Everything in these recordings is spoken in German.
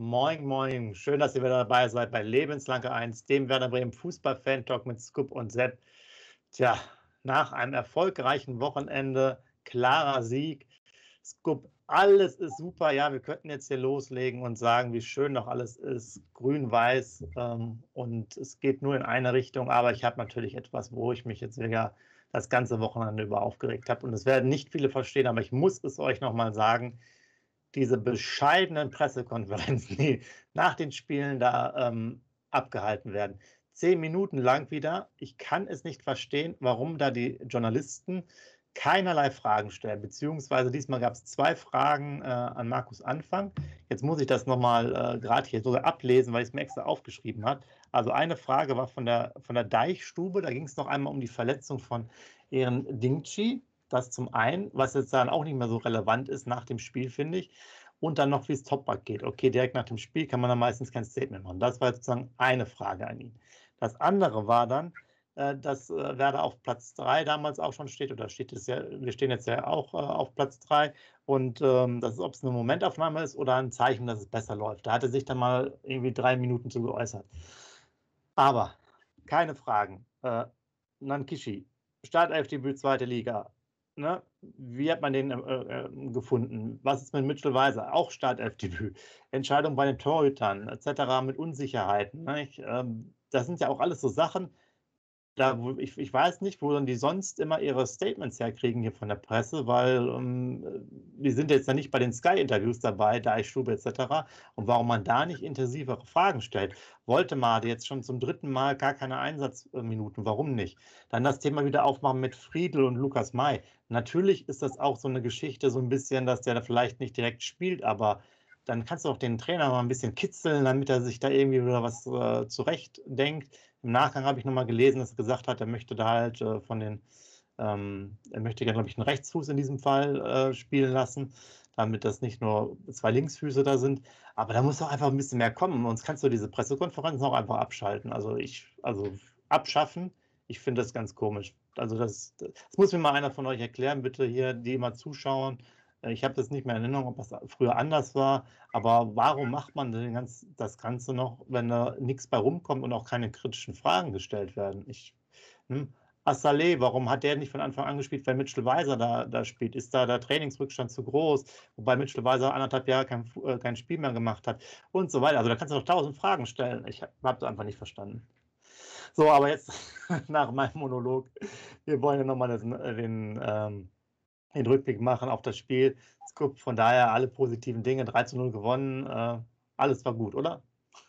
Moin, moin. Schön, dass ihr wieder dabei seid bei Lebenslange 1, dem Werder Bremen Fußball-Fan-Talk mit Scoop und Sepp. Tja, nach einem erfolgreichen Wochenende, klarer Sieg. Scoop, alles ist super. Ja, wir könnten jetzt hier loslegen und sagen, wie schön noch alles ist. Grün-Weiß ähm, und es geht nur in eine Richtung. Aber ich habe natürlich etwas, wo ich mich jetzt wieder das ganze Wochenende über aufgeregt habe. Und es werden nicht viele verstehen, aber ich muss es euch nochmal sagen diese bescheidenen Pressekonferenzen, die nach den Spielen da ähm, abgehalten werden. Zehn Minuten lang wieder. Ich kann es nicht verstehen, warum da die Journalisten keinerlei Fragen stellen. Beziehungsweise diesmal gab es zwei Fragen äh, an Markus Anfang. Jetzt muss ich das nochmal äh, gerade hier sogar ablesen, weil ich es mir extra aufgeschrieben habe. Also eine Frage war von der, von der Deichstube. Da ging es noch einmal um die Verletzung von Ehren Dingchi. Das zum einen, was jetzt dann auch nicht mehr so relevant ist nach dem Spiel, finde ich. Und dann noch, wie es Topback geht. Okay, direkt nach dem Spiel kann man dann meistens kein Statement machen. Das war sozusagen eine Frage an ihn. Das andere war dann, äh, dass äh, Werder auf Platz 3 damals auch schon steht, oder steht es ja, wir stehen jetzt ja auch äh, auf Platz 3 und ähm, das ist, ob es eine Momentaufnahme ist oder ein Zeichen, dass es besser läuft. Da hat er sich dann mal irgendwie drei Minuten zu geäußert. Aber keine Fragen. Äh, Nankishi, Startelfdebüt zweite Liga, ne, wie hat man den äh, äh, gefunden? Was ist mit Mitchell Weiser? Auch Startelfdebüt. Entscheidung bei den Torhütern etc. mit Unsicherheiten. Ne? Ich, ähm, das sind ja auch alles so Sachen, da, ich, ich weiß nicht, wo dann die sonst immer ihre Statements herkriegen hier von der Presse, weil ähm, wir sind jetzt ja nicht bei den Sky-Interviews dabei, da ich Stube etc. Und warum man da nicht intensivere Fragen stellt. Wollte Made jetzt schon zum dritten Mal gar keine Einsatzminuten, warum nicht? Dann das Thema wieder aufmachen mit Friedel und Lukas May. Natürlich ist das auch so eine Geschichte, so ein bisschen, dass der da vielleicht nicht direkt spielt, aber dann kannst du auch den Trainer mal ein bisschen kitzeln, damit er sich da irgendwie wieder was äh, zurechtdenkt. Im Nachgang habe ich nochmal gelesen, dass er gesagt hat, er möchte da halt äh, von den, ähm, er möchte ja, glaube ich, einen Rechtsfuß in diesem Fall äh, spielen lassen, damit das nicht nur zwei Linksfüße da sind. Aber da muss doch einfach ein bisschen mehr kommen, sonst kannst du diese Pressekonferenzen auch einfach abschalten. Also ich, also abschaffen, ich finde das ganz komisch. Also das, das muss mir mal einer von euch erklären, bitte hier, die immer zuschauen ich habe das nicht mehr in Erinnerung, ob das früher anders war, aber warum macht man denn ganz, das Ganze noch, wenn da nichts bei rumkommt und auch keine kritischen Fragen gestellt werden? Ich, hm, Assalé, warum hat der nicht von Anfang an gespielt, wenn Mitchell Weiser da, da spielt? Ist da der Trainingsrückstand zu groß? Wobei Mitchell Weiser anderthalb Jahre kein, äh, kein Spiel mehr gemacht hat und so weiter. Also da kannst du noch tausend Fragen stellen. Ich habe es einfach nicht verstanden. So, aber jetzt nach meinem Monolog. Wir wollen ja nochmal den, ähm, den Rückblick machen auf das Spiel. Von daher alle positiven Dinge, 3 zu 0 gewonnen. Äh, alles war gut, oder?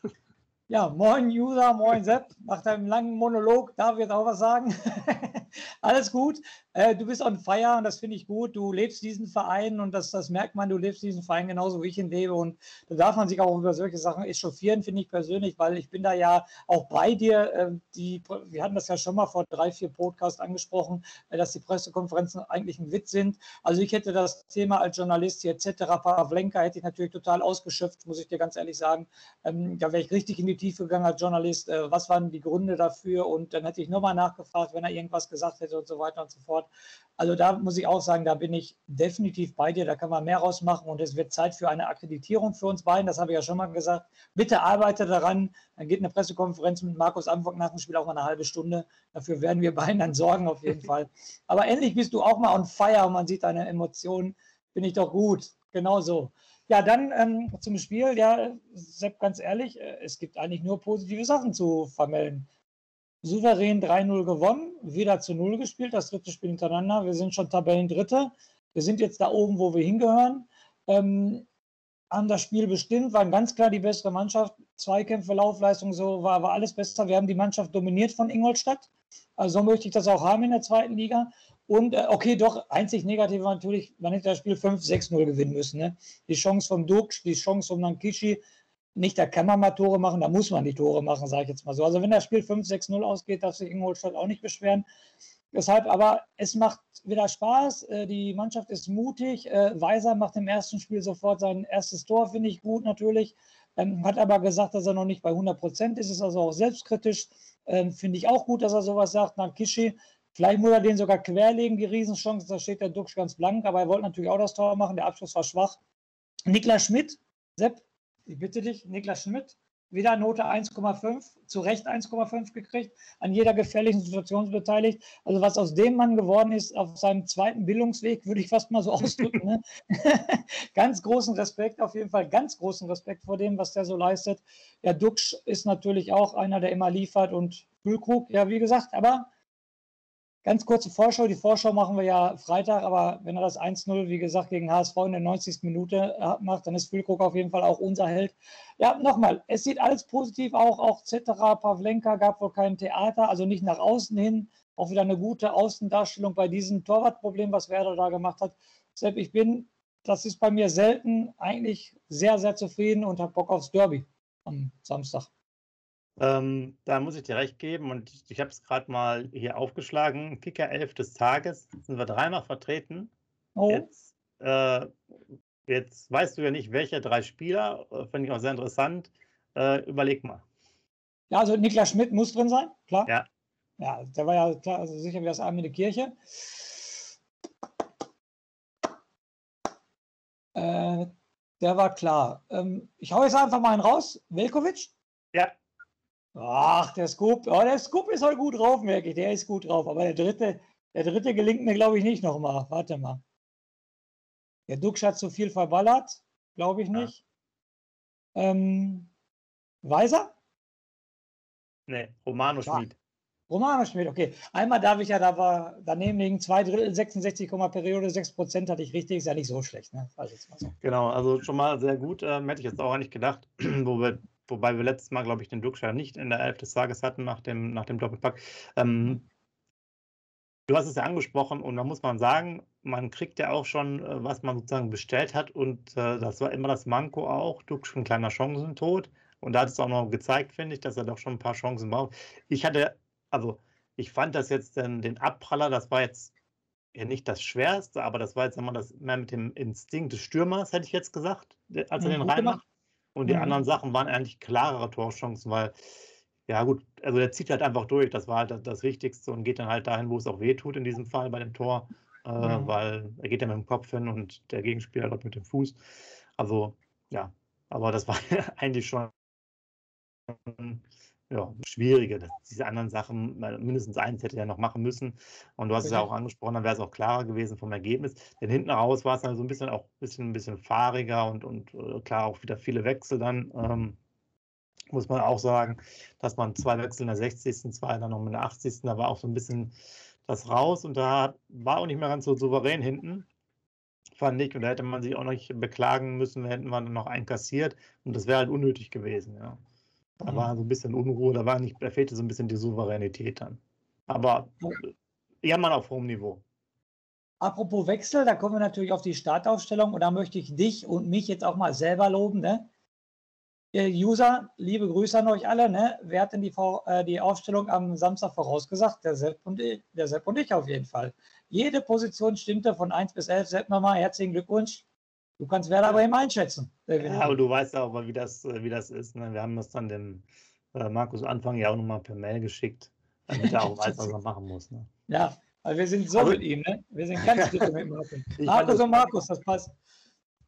Ja, moin User, moin Sepp. Nach deinem langen Monolog darf ich jetzt auch was sagen. Alles gut. Äh, du bist on fire und das finde ich gut. Du lebst diesen Verein und das, das merkt man, du lebst diesen Verein genauso wie ich ihn lebe. Und da darf man sich auch über solche Sachen echauffieren, finde ich persönlich, weil ich bin da ja auch bei dir. Äh, die, wir hatten das ja schon mal vor drei, vier Podcasts angesprochen, äh, dass die Pressekonferenzen eigentlich ein Witz sind. Also ich hätte das Thema als Journalist etc. Pavlenka hätte ich natürlich total ausgeschöpft, muss ich dir ganz ehrlich sagen. Ähm, da wäre ich richtig in die Tiefe gegangen als Journalist. Äh, was waren die Gründe dafür? Und dann hätte ich nochmal nachgefragt, wenn er irgendwas gesagt hätte und so weiter und so fort. Also da muss ich auch sagen, da bin ich definitiv bei dir. Da kann man mehr rausmachen und es wird Zeit für eine Akkreditierung für uns beiden. Das habe ich ja schon mal gesagt. Bitte arbeite daran. Dann geht eine Pressekonferenz mit Markus Anfang nach dem Spiel auch mal eine halbe Stunde. Dafür werden wir beiden dann sorgen auf jeden Fall. Aber endlich bist du auch mal on fire und man sieht deine Emotionen. Bin ich doch gut. Genau so. Ja, dann ähm, zum Spiel. Ja, Sepp, ganz ehrlich, äh, es gibt eigentlich nur positive Sachen zu vermelden souverän 3-0 gewonnen, wieder zu 0 gespielt, das dritte Spiel hintereinander. Wir sind schon Tabellendritte. Wir sind jetzt da oben, wo wir hingehören. Ähm, haben das Spiel bestimmt, waren ganz klar die bessere Mannschaft. Zweikämpfe, Laufleistung, so war, war alles besser. Wir haben die Mannschaft dominiert von Ingolstadt. Also so möchte ich das auch haben in der zweiten Liga. Und äh, okay, doch, einzig negativ war natürlich, man hätte das Spiel 5-6-0 gewinnen müssen. Ne? Die Chance vom Dux, die Chance vom Nankishi, nicht, da kann man mal Tore machen, da muss man die Tore machen, sage ich jetzt mal so. Also wenn das Spiel 5-6-0 ausgeht, darf sich Ingolstadt auch nicht beschweren. Deshalb aber, es macht wieder Spaß. Äh, die Mannschaft ist mutig. Äh, Weiser macht im ersten Spiel sofort sein erstes Tor, finde ich gut natürlich. Ähm, hat aber gesagt, dass er noch nicht bei 100 Prozent ist, ist also auch selbstkritisch. Ähm, finde ich auch gut, dass er sowas sagt. Nach Kishi, vielleicht muss er den sogar querlegen, die Riesenchance. Da steht der Duxch ganz blank, aber er wollte natürlich auch das Tor machen. Der Abschluss war schwach. Niklas Schmidt, Sepp, ich bitte dich, Niklas Schmidt, wieder Note 1,5, zu Recht 1,5 gekriegt, an jeder gefährlichen Situation beteiligt. Also was aus dem Mann geworden ist, auf seinem zweiten Bildungsweg, würde ich fast mal so ausdrücken. Ne? ganz großen Respekt, auf jeden Fall ganz großen Respekt vor dem, was der so leistet. Ja, Duxch ist natürlich auch einer, der immer liefert und Füllkrug, ja, wie gesagt, aber Ganz kurze Vorschau. Die Vorschau machen wir ja Freitag, aber wenn er das 1-0, wie gesagt, gegen HSV in der 90. Minute äh, macht, dann ist Füllkrug auf jeden Fall auch unser Held. Ja, nochmal, es sieht alles positiv auch, auch Cetera, Pavlenka gab wohl kein Theater, also nicht nach außen hin. Auch wieder eine gute Außendarstellung bei diesem Torwartproblem, was Werder da gemacht hat. Sepp, ich bin, das ist bei mir selten, eigentlich sehr, sehr zufrieden und habe Bock aufs Derby am Samstag. Ähm, da muss ich dir recht geben und ich, ich habe es gerade mal hier aufgeschlagen. Kicker 11 des Tages sind wir dreimal vertreten. Oh. Jetzt, äh, jetzt weißt du ja nicht, welche drei Spieler, äh, finde ich auch sehr interessant. Äh, überleg mal. Ja, also Niklas Schmidt muss drin sein, klar. Ja. Ja, der war ja klar, also sicher wie das Arm in die Kirche. Äh, der war klar. Ähm, ich hau jetzt einfach mal einen raus. Velkovic? Ja. Ach, der Scoop, oh, der Scoop ist halt gut drauf, merke ich. Der ist gut drauf. Aber der dritte, der dritte gelingt mir, glaube ich, nicht nochmal. Warte mal. Der Dux hat zu viel verballert, glaube ich nicht. Ja. Ähm, Weiser? Nee, Romano Schmid. Romano Schmid, okay. Einmal darf ich ja, da war daneben liegen zwei Drittel, 66, Periode, 6 Prozent hatte ich richtig, ist ja nicht so schlecht, ne? Also so. Genau, also schon mal sehr gut. Ähm, hätte ich jetzt auch nicht gedacht, wo wir wobei wir letztes Mal, glaube ich, den Duxcher nicht in der Elf des Tages hatten nach dem, nach dem Doppelpack. Ähm, du hast es ja angesprochen und da muss man sagen, man kriegt ja auch schon, äh, was man sozusagen bestellt hat und äh, das war immer das Manko auch. Duxch ein kleiner Chancentod und da hat es auch noch gezeigt, finde ich, dass er doch schon ein paar Chancen braucht. Ich hatte, also ich fand das jetzt den, den Abpraller, das war jetzt ja nicht das Schwerste, aber das war jetzt immer das mehr mit dem Instinkt des Stürmers, hätte ich jetzt gesagt, als er mhm, den reinmacht. Und die mhm. anderen Sachen waren eigentlich klarere Torchancen, weil, ja gut, also der zieht halt einfach durch. Das war halt das, Wichtigste und geht dann halt dahin, wo es auch weh tut in diesem Fall bei dem Tor, äh, mhm. weil er geht ja mit dem Kopf hin und der Gegenspieler dort mit dem Fuß. Also, ja, aber das war eigentlich schon ja, schwierige. Diese anderen Sachen, mindestens eins hätte er noch machen müssen. Und du hast es ja auch angesprochen, dann wäre es auch klarer gewesen vom Ergebnis. Denn hinten raus war es dann so ein bisschen auch ein bisschen, ein bisschen fahriger und, und äh, klar auch wieder viele Wechsel dann. Ähm, muss man auch sagen, dass man zwei Wechsel in der 60., zwei dann noch in der 80. Da war auch so ein bisschen das raus und da war auch nicht mehr ganz so souverän hinten fand ich. Und da hätte man sich auch nicht beklagen müssen, hätten wir dann noch einkassiert. Und das wäre halt unnötig gewesen, ja. Da war so ein bisschen Unruhe, da, war nicht, da fehlte so ein bisschen die Souveränität dann. Aber ja, man auf hohem Niveau. Apropos Wechsel, da kommen wir natürlich auf die Startaufstellung und da möchte ich dich und mich jetzt auch mal selber loben. Ne? User, liebe Grüße an euch alle. Ne? Wer hat denn die, äh, die Aufstellung am Samstag vorausgesagt? Der Sepp, und ich, der Sepp und ich auf jeden Fall. Jede Position stimmte von 1 bis 11. Sepp nochmal, herzlichen Glückwunsch. Du kannst Werder aber eben einschätzen. Ja, aber du weißt auch mal, wie das, äh, wie das ist. Ne? Wir haben das dann dem äh, Markus Anfang ja auch nochmal per Mail geschickt, damit er auch weiß, was er machen muss. Ne? Ja, weil wir sind so aber, mit ihm, ne? Wir sind ganz gut mit Markus. Markus und Markus, das passt.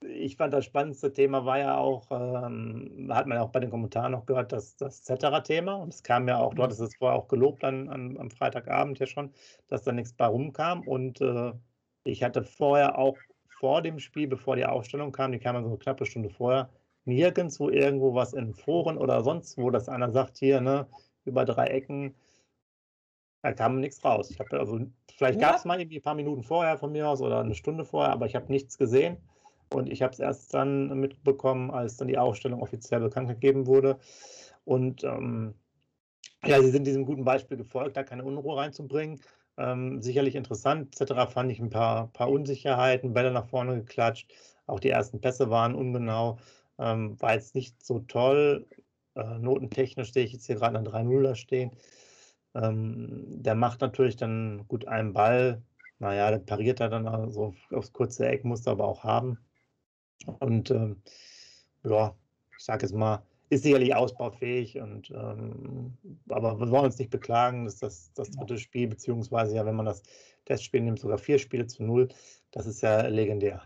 Ich fand das spannendste Thema war ja auch, ähm, hat man ja auch bei den Kommentaren noch gehört, das, das Cetera-Thema. Und es kam ja auch, du hattest es vorher auch gelobt an, an, am Freitagabend ja schon, dass da nichts bei rumkam. Und äh, ich hatte vorher auch vor dem Spiel, bevor die Aufstellung kam, die kam dann so eine knappe Stunde vorher, nirgendwo irgendwo was in Foren oder sonst wo, dass einer sagt, hier, ne, über drei Ecken, da kam nichts raus. Ich habe also, vielleicht ja. gab es mal irgendwie ein paar Minuten vorher von mir aus oder eine Stunde vorher, aber ich habe nichts gesehen. Und ich habe es erst dann mitbekommen, als dann die Aufstellung offiziell bekannt gegeben wurde. Und ähm, ja, sie sind diesem guten Beispiel gefolgt, da keine Unruhe reinzubringen. Ähm, sicherlich interessant, etc. fand ich ein paar, paar Unsicherheiten, Bälle nach vorne geklatscht. Auch die ersten Pässe waren ungenau. Ähm, war jetzt nicht so toll. Äh, notentechnisch sehe ich jetzt hier gerade an 3-0 da stehen. Ähm, der macht natürlich dann gut einen Ball. Naja, der pariert er dann also aufs kurze Eck, muss er aber auch haben. Und ähm, ja, ich sage jetzt mal, ist sicherlich ausbaufähig und ähm, aber wir wollen uns nicht beklagen, dass das das dritte Spiel, beziehungsweise ja, wenn man das Testspiel nimmt, sogar vier Spiele zu null, das ist ja legendär.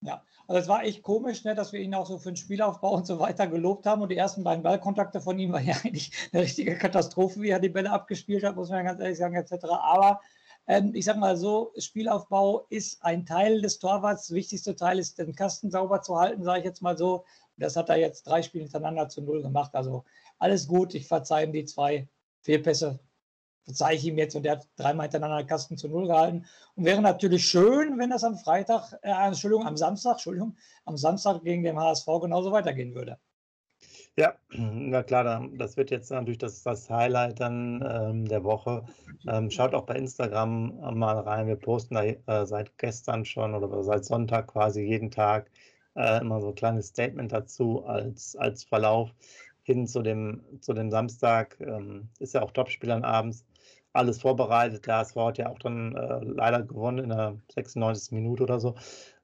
Ja, also es war echt komisch, ne, dass wir ihn auch so für den Spielaufbau und so weiter gelobt haben. Und die ersten beiden Ballkontakte von ihm waren ja eigentlich eine richtige Katastrophe, wie er die Bälle abgespielt hat, muss man ganz ehrlich sagen, etc. Aber ähm, ich sage mal so, Spielaufbau ist ein Teil des Torwarts. Das wichtigste Teil ist, den Kasten sauber zu halten, sage ich jetzt mal so. Das hat er jetzt drei Spiele hintereinander zu null gemacht. Also alles gut. Ich verzeihe ihm die zwei Fehlpässe verzeihe ich ihm jetzt und der hat dreimal hintereinander Kasten zu Null gehalten. Und wäre natürlich schön, wenn das am Freitag, äh, Entschuldigung, am Samstag, Entschuldigung, am Samstag gegen den HSV genauso weitergehen würde. Ja, na klar, das wird jetzt natürlich das, das Highlight dann ähm, der Woche. Ähm, schaut auch bei Instagram mal rein. Wir posten da äh, seit gestern schon oder seit Sonntag quasi jeden Tag äh, immer so ein kleines Statement dazu als, als Verlauf hin zu dem, zu dem Samstag. Ähm, ist ja auch Topspielern abends alles vorbereitet. Der HSV hat ja auch dann äh, leider gewonnen in der 96. Minute oder so.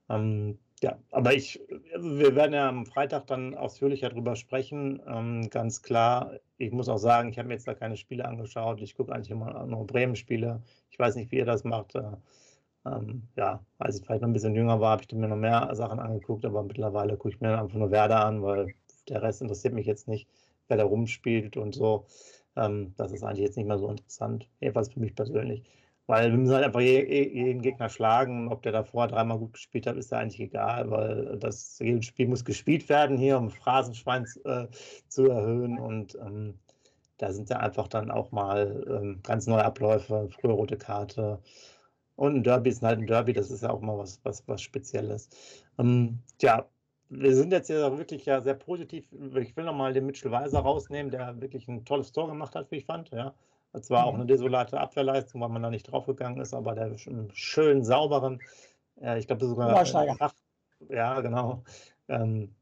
Ähm, ja, aber ich, wir werden ja am Freitag dann ausführlicher darüber sprechen. Ähm, ganz klar, ich muss auch sagen, ich habe mir jetzt da keine Spiele angeschaut. Ich gucke eigentlich immer nur Bremen-Spiele. Ich weiß nicht, wie ihr das macht. Äh, ähm, ja, als ich vielleicht noch ein bisschen jünger war, habe ich mir noch mehr Sachen angeguckt, aber mittlerweile gucke ich mir einfach nur Werder an, weil der Rest interessiert mich jetzt nicht, wer da rumspielt und so. Ähm, das ist eigentlich jetzt nicht mehr so interessant, jedenfalls für mich persönlich. Weil wir müssen halt einfach jeden Gegner schlagen. Ob der davor dreimal gut gespielt hat, ist ja eigentlich egal, weil das jedes Spiel muss gespielt werden hier, um Phrasenschwein äh, zu erhöhen. Und ähm, da sind ja einfach dann auch mal ähm, ganz neue Abläufe, frühe rote Karte. Und ein Derby ist halt ein Derby, das ist ja auch mal was, was, was Spezielles. Ähm, ja, wir sind jetzt ja wirklich ja sehr positiv. Ich will nochmal den Mitchell Weiser rausnehmen, der wirklich ein tolles Tor gemacht hat, wie ich fand. Ja. Das war mhm. auch eine desolate Abwehrleistung, weil man da nicht draufgegangen ist, aber der schön sauberen, äh, ich glaube sogar. Fach, ja, genau. Ähm,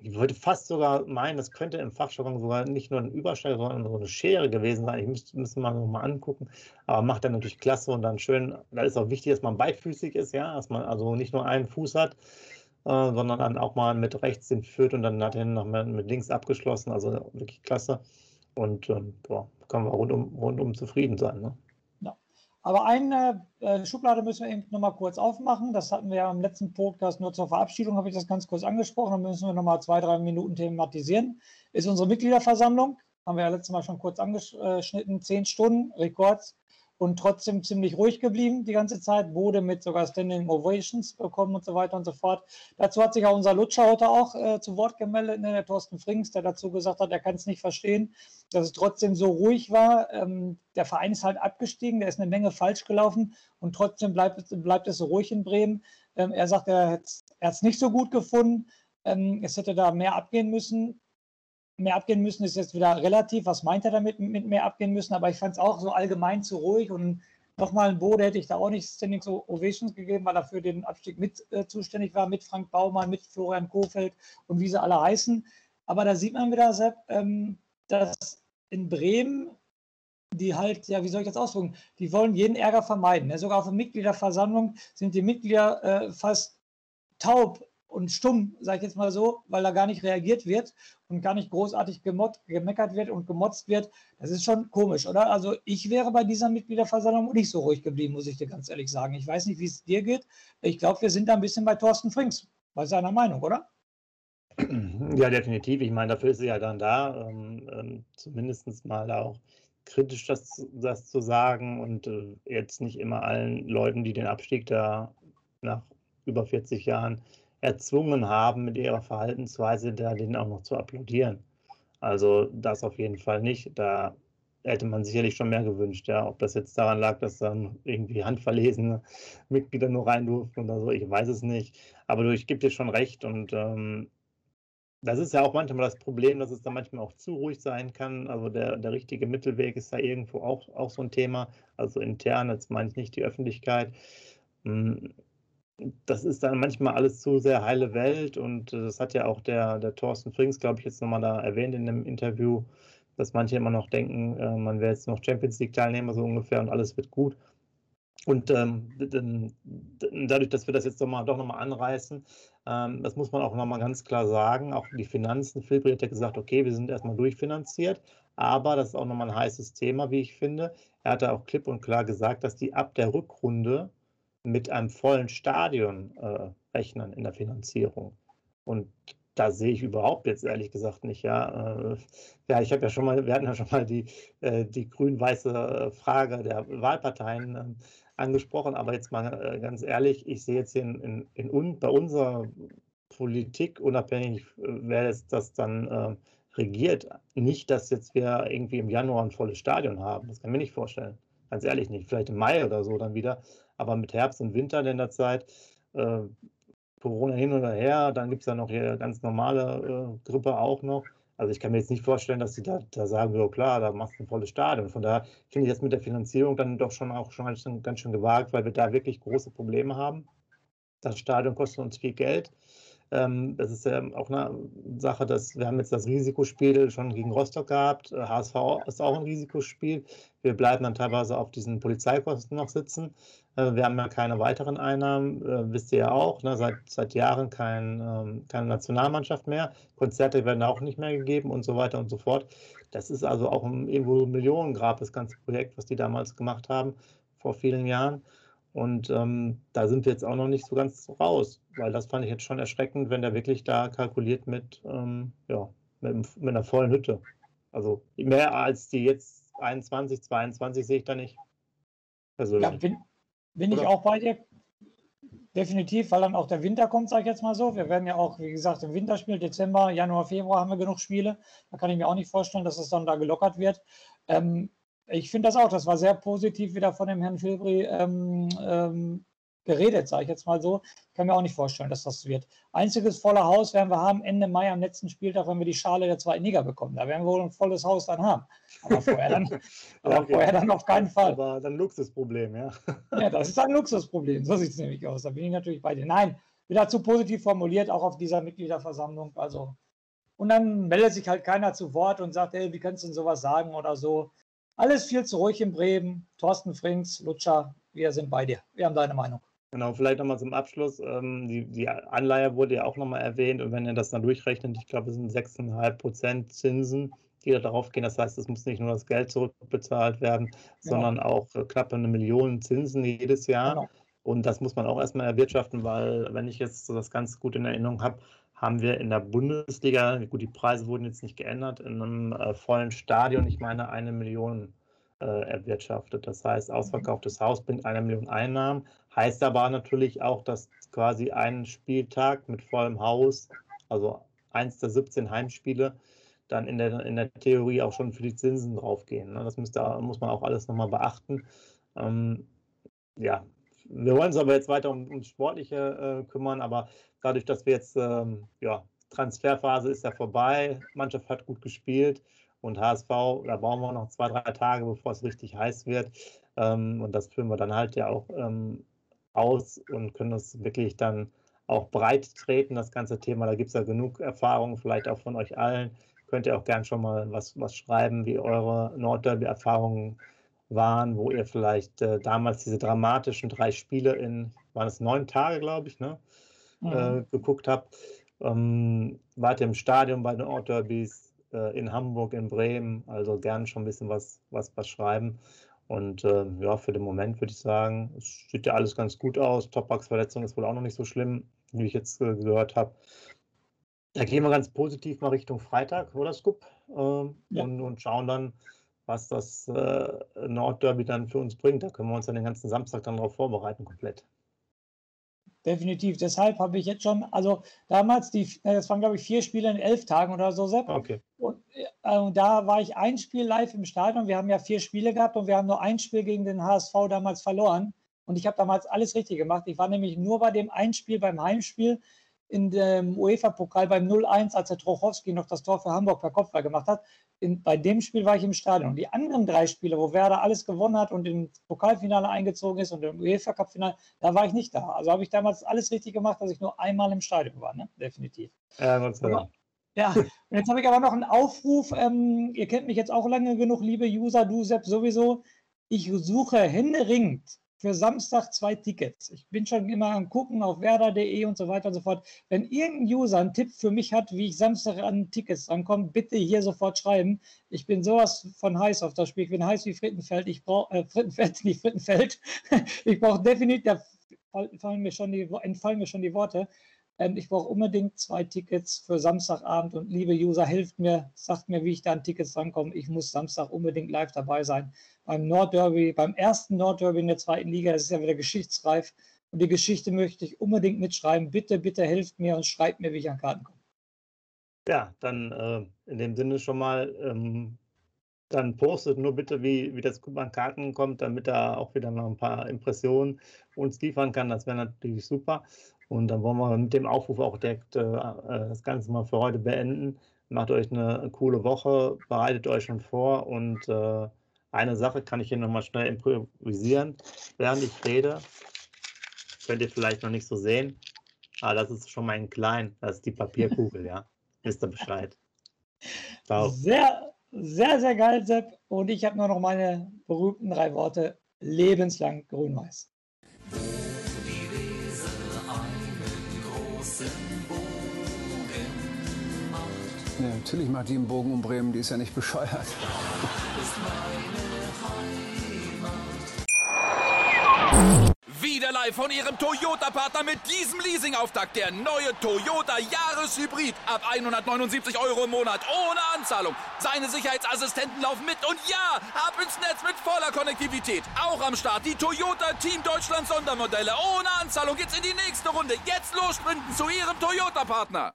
ich würde fast sogar meinen, das könnte im Fachjargon sogar nicht nur ein Übersteiger, sondern so eine Schere gewesen sein. Ich müsste, müsste mal nochmal angucken. Aber macht er natürlich klasse und dann schön. Da ist auch wichtig, dass man beidfüßig ist, ja, dass man also nicht nur einen Fuß hat, äh, sondern dann auch mal mit rechts den führt und dann hat er noch mit links abgeschlossen. Also wirklich klasse. Und ähm, boah, können wir rundum, rundum zufrieden sein. Ne? Aber eine äh, Schublade müssen wir eben noch mal kurz aufmachen. Das hatten wir ja im letzten Podcast nur zur Verabschiedung, habe ich das ganz kurz angesprochen. Dann müssen wir noch mal zwei, drei Minuten thematisieren. Ist unsere Mitgliederversammlung. Haben wir ja letztes Mal schon kurz angeschnitten. Zehn Stunden, Rekords und trotzdem ziemlich ruhig geblieben die ganze Zeit, wurde mit sogar Standing Ovations bekommen und so weiter und so fort. Dazu hat sich auch unser Lutscher heute auch äh, zu Wort gemeldet, ne, der Thorsten Frings, der dazu gesagt hat, er kann es nicht verstehen, dass es trotzdem so ruhig war. Ähm, der Verein ist halt abgestiegen, der ist eine Menge falsch gelaufen und trotzdem bleibt, bleibt es so ruhig in Bremen. Ähm, er sagt, er hat es nicht so gut gefunden. Ähm, es hätte da mehr abgehen müssen mehr abgehen müssen, ist jetzt wieder relativ. Was meint er damit mit mehr abgehen müssen? Aber ich fand es auch so allgemein zu ruhig und nochmal ein Bode hätte ich da auch nicht Standing Ovations gegeben, weil er für den Abstieg mit äh, zuständig war, mit Frank Baumann, mit Florian Kofeld und wie sie alle heißen. Aber da sieht man wieder, Sepp, ähm, dass in Bremen die halt, ja, wie soll ich das ausdrücken, die wollen jeden Ärger vermeiden. Ja, sogar auf der Mitgliederversammlung sind die Mitglieder äh, fast taub und stumm, sage ich jetzt mal so, weil da gar nicht reagiert wird und gar nicht großartig gemot, gemeckert wird und gemotzt wird. Das ist schon komisch, oder? Also ich wäre bei dieser Mitgliederversammlung nicht so ruhig geblieben, muss ich dir ganz ehrlich sagen. Ich weiß nicht, wie es dir geht. Ich glaube, wir sind da ein bisschen bei Thorsten Frings, bei seiner Meinung, oder? Ja, definitiv. Ich meine, dafür ist sie ja dann da, ähm, ähm, zumindest mal auch kritisch das, das zu sagen und äh, jetzt nicht immer allen Leuten, die den Abstieg da nach über 40 Jahren erzwungen haben, mit ihrer Verhaltensweise da den auch noch zu applaudieren. Also das auf jeden Fall nicht. Da hätte man sicherlich schon mehr gewünscht, ja. Ob das jetzt daran lag, dass dann irgendwie handverlesene Mitglieder nur rein durften oder so, ich weiß es nicht. Aber du, ich gebe dir schon recht und ähm, das ist ja auch manchmal das Problem, dass es da manchmal auch zu ruhig sein kann. Also der, der richtige Mittelweg ist da irgendwo auch, auch so ein Thema. Also intern, jetzt meine ich nicht die Öffentlichkeit. Das ist dann manchmal alles zu sehr heile Welt und das hat ja auch der, der Thorsten Frings, glaube ich, jetzt nochmal da erwähnt in dem Interview, dass manche immer noch denken, äh, man wäre jetzt noch Champions League-Teilnehmer so ungefähr und alles wird gut. Und ähm, dadurch, dass wir das jetzt doch, mal, doch nochmal anreißen, ähm, das muss man auch nochmal ganz klar sagen, auch die Finanzen, Philbri hat ja gesagt, okay, wir sind erstmal durchfinanziert, aber das ist auch nochmal ein heißes Thema, wie ich finde. Er hat auch klipp und klar gesagt, dass die ab der Rückrunde mit einem vollen Stadion äh, rechnen in der Finanzierung. Und da sehe ich überhaupt jetzt ehrlich gesagt nicht. Ja, äh, ja ich habe ja schon mal, wir hatten ja schon mal die, äh, die grün-weiße Frage der Wahlparteien ähm, angesprochen, aber jetzt mal äh, ganz ehrlich, ich sehe jetzt in, in, in un, bei unserer Politik, unabhängig, äh, wer es das dann äh, regiert, nicht, dass jetzt wir irgendwie im Januar ein volles Stadion haben. Das kann ich mir nicht vorstellen. Ganz ehrlich nicht. Vielleicht im Mai oder so dann wieder. Aber mit Herbst und Winter in der Zeit, äh, Corona hin oder her, dann gibt es ja noch hier ganz normale äh, Grippe auch noch. Also ich kann mir jetzt nicht vorstellen, dass sie da, da sagen, ja klar, da machst du ein volles Stadion. Von daher finde ich das mit der Finanzierung dann doch schon auch schon ganz schön gewagt, weil wir da wirklich große Probleme haben. Das Stadion kostet uns viel Geld. Ähm, das ist ja auch eine Sache, dass wir haben jetzt das Risikospiel schon gegen Rostock gehabt. HSV äh, ist auch ein Risikospiel. Wir bleiben dann teilweise auf diesen Polizeikosten noch sitzen. Äh, wir haben ja keine weiteren Einnahmen, äh, wisst ihr ja auch. Ne? Seit, seit Jahren kein, ähm, keine Nationalmannschaft mehr. Konzerte werden auch nicht mehr gegeben und so weiter und so fort. Das ist also auch ein irgendwo Millionengrab, das ganze Projekt, was die damals gemacht haben, vor vielen Jahren. Und ähm, da sind wir jetzt auch noch nicht so ganz raus, weil das fand ich jetzt schon erschreckend, wenn der wirklich da kalkuliert mit, ähm, ja, mit, mit, einer vollen Hütte. Also mehr als die jetzt 21, 22 sehe ich da nicht. Persönlich. Ja, bin, bin ich auch bei dir. Definitiv, weil dann auch der Winter kommt, sage ich jetzt mal so. Wir werden ja auch, wie gesagt, im Winterspiel, Dezember, Januar, Februar haben wir genug Spiele. Da kann ich mir auch nicht vorstellen, dass es dann da gelockert wird. Ähm, ich finde das auch, das war sehr positiv wieder von dem Herrn Filbri ähm, ähm, geredet, sage ich jetzt mal so. Ich kann mir auch nicht vorstellen, dass das wird. Einziges volle Haus werden wir haben Ende Mai am letzten Spieltag, wenn wir die Schale der zweiten Liga bekommen. Da werden wir wohl ein volles Haus dann haben. Aber vorher dann, aber okay. vorher dann auf keinen Fall. Aber dann Luxusproblem, ja. ja, das ist ein Luxusproblem. So sieht es nämlich aus. Da bin ich natürlich bei dir. Nein, wieder zu positiv formuliert, auch auf dieser Mitgliederversammlung. Also, und dann meldet sich halt keiner zu Wort und sagt, ey, wie kannst du denn sowas sagen oder so. Alles viel zu ruhig in Bremen. Thorsten Frings, Lutscher, wir sind bei dir. Wir haben deine Meinung. Genau, vielleicht nochmal zum Abschluss. Ähm, die, die, Anleihe wurde ja auch nochmal erwähnt und wenn ihr das dann durchrechnet, ich glaube, es sind 6,5 Prozent Zinsen, die da drauf gehen. Das heißt, es muss nicht nur das Geld zurückbezahlt werden, genau. sondern auch äh, knapp eine Million Zinsen jedes Jahr. Genau. Und das muss man auch erstmal erwirtschaften, weil, wenn ich jetzt so das ganz gut in Erinnerung habe, haben wir in der Bundesliga, gut, die Preise wurden jetzt nicht geändert, in einem äh, vollen Stadion, ich meine, eine Million äh, erwirtschaftet. Das heißt, ausverkauftes Haus bringt eine Million Einnahmen, heißt aber natürlich auch, dass quasi ein Spieltag mit vollem Haus, also eins der 17 Heimspiele, dann in der, in der Theorie auch schon für die Zinsen draufgehen. Ne? Das müsste, muss man auch alles nochmal beachten. Ähm, ja, wir wollen uns aber jetzt weiter um, ums Sportliche äh, kümmern, aber dadurch, dass wir jetzt, ähm, ja, Transferphase ist ja vorbei, Mannschaft hat gut gespielt und HSV, da brauchen wir noch zwei, drei Tage, bevor es richtig heiß wird. Ähm, und das führen wir dann halt ja auch ähm, aus und können uns wirklich dann auch breit treten, das ganze Thema. Da gibt es ja genug Erfahrungen, vielleicht auch von euch allen. Könnt ihr auch gern schon mal was, was schreiben, wie eure Nordderby-Erfahrungen waren, wo ihr vielleicht äh, damals diese dramatischen drei Spiele in, waren es neun Tage, glaube ich, ne, mhm. äh, geguckt habt. Ähm, wart ihr im Stadion bei den Nordderbys äh, in Hamburg, in Bremen, also gern schon ein bisschen was, was, was schreiben. Und äh, ja, für den Moment würde ich sagen, es sieht ja alles ganz gut aus. Topbox-Verletzung ist wohl auch noch nicht so schlimm, wie ich jetzt äh, gehört habe. Da gehen wir ganz positiv mal Richtung Freitag, oder Scoop? Ähm, ja. und, und schauen dann, was das äh, Nordderby dann für uns bringt. Da können wir uns dann den ganzen Samstag dann darauf vorbereiten, komplett. Definitiv. Deshalb habe ich jetzt schon, also damals, die, äh, das waren glaube ich vier Spiele in elf Tagen oder so, Sepp. Okay. Und, äh, und, da war ich ein Spiel live im Stadion. Wir haben ja vier Spiele gehabt und wir haben nur ein Spiel gegen den HSV damals verloren. Und ich habe damals alles richtig gemacht. Ich war nämlich nur bei dem einen Spiel, beim Heimspiel in dem UEFA-Pokal beim 0-1, als der Trochowski noch das Tor für Hamburg per Kopfball gemacht hat. In, bei dem Spiel war ich im Stadion. Und die anderen drei Spiele, wo Werder alles gewonnen hat und im Pokalfinale eingezogen ist und im UEFA-Cup-Finale, da war ich nicht da. Also habe ich damals alles richtig gemacht, dass ich nur einmal im Stadion war, ne? definitiv. Ja, Gott sei Dank. Ja, und jetzt habe ich aber noch einen Aufruf. Ähm, ihr kennt mich jetzt auch lange genug, liebe User, du Sepp sowieso. Ich suche händeringend für Samstag zwei Tickets. Ich bin schon immer am Gucken auf werder.de und so weiter und so fort. Wenn irgendein User einen Tipp für mich hat, wie ich Samstag an Tickets rankomme, bitte hier sofort schreiben. Ich bin sowas von heiß auf das Spiel. Ich bin heiß wie Frittenfeld. Ich brauche äh, Frittenfeld, nicht Frittenfeld. ich brauche definitiv, da fallen mir schon die, entfallen mir schon die Worte. Ähm, ich brauche unbedingt zwei Tickets für Samstagabend und liebe User, helft mir, sagt mir, wie ich da an Tickets rankomme. Ich muss Samstag unbedingt live dabei sein. Beim Nordderby, beim ersten Nordderby in der zweiten Liga, das ist ja wieder geschichtsreif. Und die Geschichte möchte ich unbedingt mitschreiben. Bitte, bitte helft mir und schreibt mir, wie ich an Karten komme. Ja, dann äh, in dem Sinne schon mal, ähm, dann postet nur bitte, wie, wie das an Karten kommt, damit er auch wieder noch ein paar Impressionen uns liefern kann. Das wäre natürlich super. Und dann wollen wir mit dem Aufruf auch direkt äh, äh, das Ganze mal für heute beenden. Macht euch eine coole Woche, bereitet euch schon vor und äh, eine Sache kann ich hier nochmal schnell improvisieren, während ich rede. Könnt ihr vielleicht noch nicht so sehen, aber das ist schon mein Klein, das ist die Papierkugel, ja. Wisst ihr Bescheid. Ciao. Sehr, sehr, sehr geil, Sepp. Und ich habe nur noch meine berühmten drei Worte: lebenslang grün-weiß. Ja, natürlich macht die einen Bogen um Bremen, die ist ja nicht bescheuert. Wieder live von Ihrem Toyota-Partner mit diesem Leasing-Auftakt. Der neue Toyota Jahreshybrid. Ab 179 Euro im Monat. Ohne Anzahlung. Seine Sicherheitsassistenten laufen mit. Und ja, ab ins Netz mit voller Konnektivität. Auch am Start die Toyota Team Deutschland Sondermodelle. Ohne Anzahlung geht's in die nächste Runde. Jetzt los sprinten zu Ihrem Toyota-Partner.